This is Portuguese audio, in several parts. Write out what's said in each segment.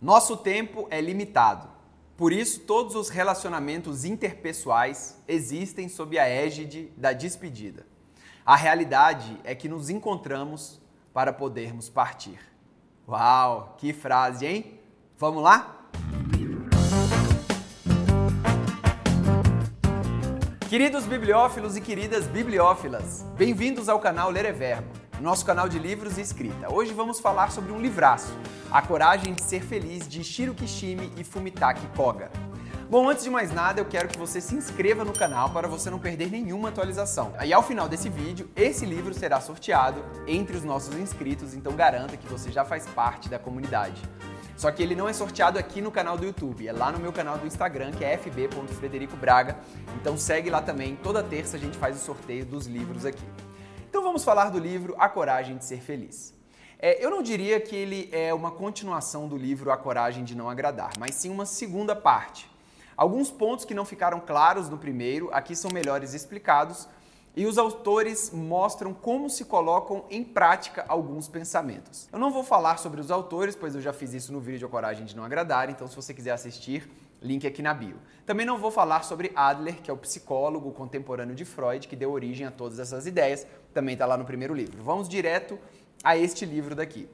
Nosso tempo é limitado. Por isso, todos os relacionamentos interpessoais existem sob a égide da despedida. A realidade é que nos encontramos para podermos partir. Uau, que frase, hein? Vamos lá? Queridos bibliófilos e queridas bibliófilas, bem-vindos ao canal Ler é Verbo nosso canal de livros e escrita. Hoje vamos falar sobre um livraço, A Coragem de Ser Feliz, de Shiro Kishimi e Fumitaki Koga. Bom, antes de mais nada, eu quero que você se inscreva no canal para você não perder nenhuma atualização. E ao final desse vídeo, esse livro será sorteado entre os nossos inscritos, então garanta que você já faz parte da comunidade. Só que ele não é sorteado aqui no canal do YouTube, é lá no meu canal do Instagram, que é fb.fredericobraga. Então segue lá também, toda terça a gente faz o sorteio dos livros aqui. Então vamos falar do livro A Coragem de Ser Feliz. É, eu não diria que ele é uma continuação do livro A Coragem de Não Agradar, mas sim uma segunda parte. Alguns pontos que não ficaram claros no primeiro aqui são melhores explicados e os autores mostram como se colocam em prática alguns pensamentos. Eu não vou falar sobre os autores, pois eu já fiz isso no vídeo A Coragem de Não Agradar, então se você quiser assistir, Link aqui na bio. Também não vou falar sobre Adler, que é o psicólogo contemporâneo de Freud, que deu origem a todas essas ideias. Também está lá no primeiro livro. Vamos direto a este livro daqui.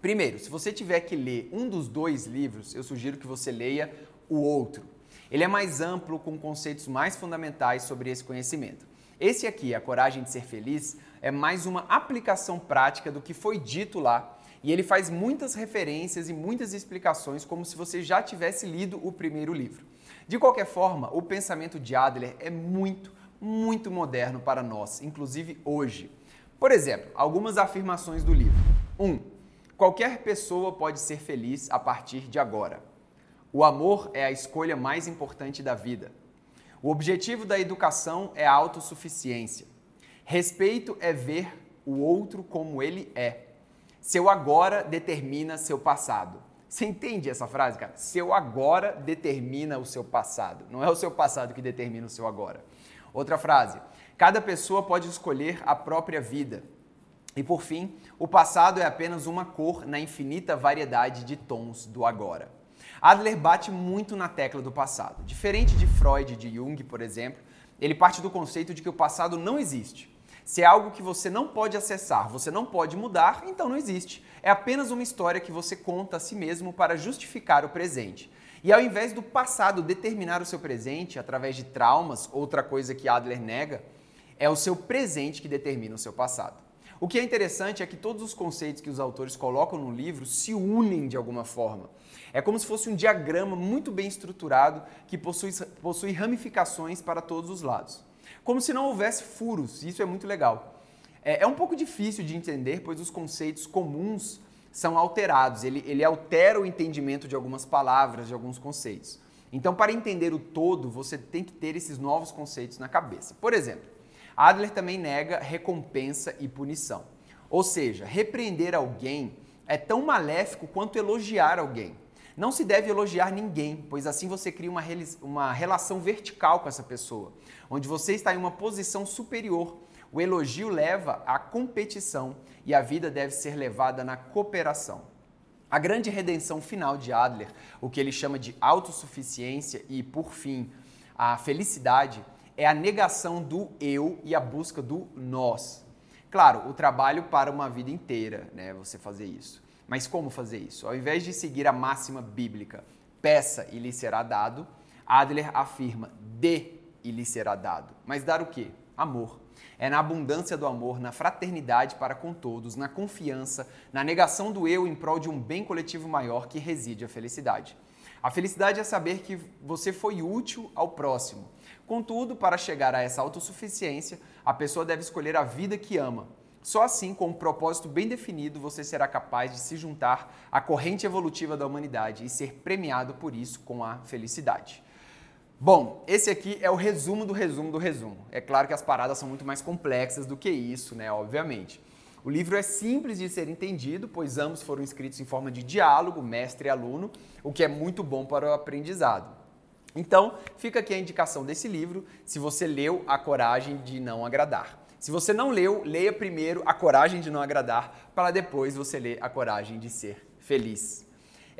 Primeiro, se você tiver que ler um dos dois livros, eu sugiro que você leia o outro. Ele é mais amplo, com conceitos mais fundamentais sobre esse conhecimento. Esse aqui, A Coragem de Ser Feliz, é mais uma aplicação prática do que foi dito lá e ele faz muitas referências e muitas explicações como se você já tivesse lido o primeiro livro. De qualquer forma, o pensamento de Adler é muito, muito moderno para nós, inclusive hoje. Por exemplo, algumas afirmações do livro. 1. Um, qualquer pessoa pode ser feliz a partir de agora. O amor é a escolha mais importante da vida. O objetivo da educação é a autossuficiência. Respeito é ver o outro como ele é. Seu agora determina seu passado. Você entende essa frase, cara? Seu agora determina o seu passado. Não é o seu passado que determina o seu agora. Outra frase. Cada pessoa pode escolher a própria vida. E por fim, o passado é apenas uma cor na infinita variedade de tons do agora. Adler bate muito na tecla do passado. Diferente de Freud e de Jung, por exemplo, ele parte do conceito de que o passado não existe. Se é algo que você não pode acessar, você não pode mudar, então não existe. É apenas uma história que você conta a si mesmo para justificar o presente. E ao invés do passado determinar o seu presente através de traumas, outra coisa que Adler nega, é o seu presente que determina o seu passado. O que é interessante é que todos os conceitos que os autores colocam no livro se unem de alguma forma. É como se fosse um diagrama muito bem estruturado que possui, possui ramificações para todos os lados como se não houvesse furos. Isso é muito legal. É, é um pouco difícil de entender, pois os conceitos comuns são alterados. Ele, ele altera o entendimento de algumas palavras, de alguns conceitos. Então, para entender o todo, você tem que ter esses novos conceitos na cabeça. Por exemplo, Adler também nega recompensa e punição. Ou seja, repreender alguém é tão maléfico quanto elogiar alguém. Não se deve elogiar ninguém, pois assim você cria uma, uma relação vertical com essa pessoa, onde você está em uma posição superior. O elogio leva à competição e a vida deve ser levada na cooperação. A grande redenção final de Adler, o que ele chama de autossuficiência e, por fim, a felicidade, é a negação do eu e a busca do nós. Claro, o trabalho para uma vida inteira, né? Você fazer isso. Mas como fazer isso? Ao invés de seguir a máxima bíblica, peça e lhe será dado, Adler afirma, dê e lhe será dado. Mas dar o quê? Amor. É na abundância do amor, na fraternidade para com todos, na confiança, na negação do eu em prol de um bem coletivo maior que reside a felicidade. A felicidade é saber que você foi útil ao próximo. Contudo, para chegar a essa autossuficiência, a pessoa deve escolher a vida que ama, só assim, com um propósito bem definido, você será capaz de se juntar à corrente evolutiva da humanidade e ser premiado por isso com a felicidade. Bom, esse aqui é o resumo do resumo do resumo. É claro que as paradas são muito mais complexas do que isso, né? Obviamente. O livro é simples de ser entendido, pois ambos foram escritos em forma de diálogo, mestre e aluno, o que é muito bom para o aprendizado. Então, fica aqui a indicação desse livro, se você leu A Coragem de Não Agradar. Se você não leu, leia primeiro A Coragem de Não Agradar, para depois você ler A Coragem de Ser Feliz.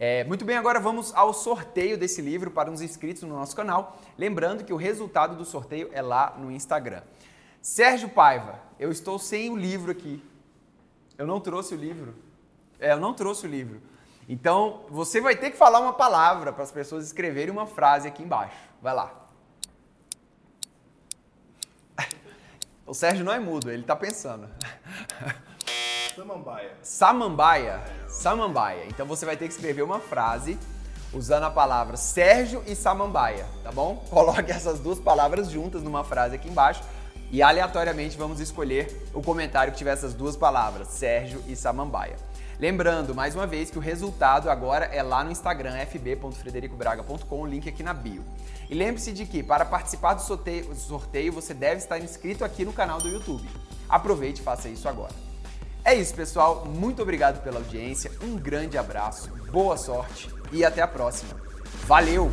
É, muito bem, agora vamos ao sorteio desse livro para os inscritos no nosso canal. Lembrando que o resultado do sorteio é lá no Instagram. Sérgio Paiva, eu estou sem o livro aqui. Eu não trouxe o livro. É, eu não trouxe o livro. Então, você vai ter que falar uma palavra para as pessoas escreverem uma frase aqui embaixo. Vai lá. O Sérgio não é mudo, ele está pensando. Samambaia. Samambaia. Samambaia. Então você vai ter que escrever uma frase usando a palavra Sérgio e Samambaia, tá bom? Coloque essas duas palavras juntas numa frase aqui embaixo e aleatoriamente vamos escolher o comentário que tiver essas duas palavras, Sérgio e Samambaia. Lembrando, mais uma vez, que o resultado agora é lá no Instagram, fb.fredericobraga.com, o link aqui na bio. E lembre-se de que, para participar do sorteio, sorteio, você deve estar inscrito aqui no canal do YouTube. Aproveite e faça isso agora. É isso, pessoal. Muito obrigado pela audiência, um grande abraço, boa sorte e até a próxima. Valeu!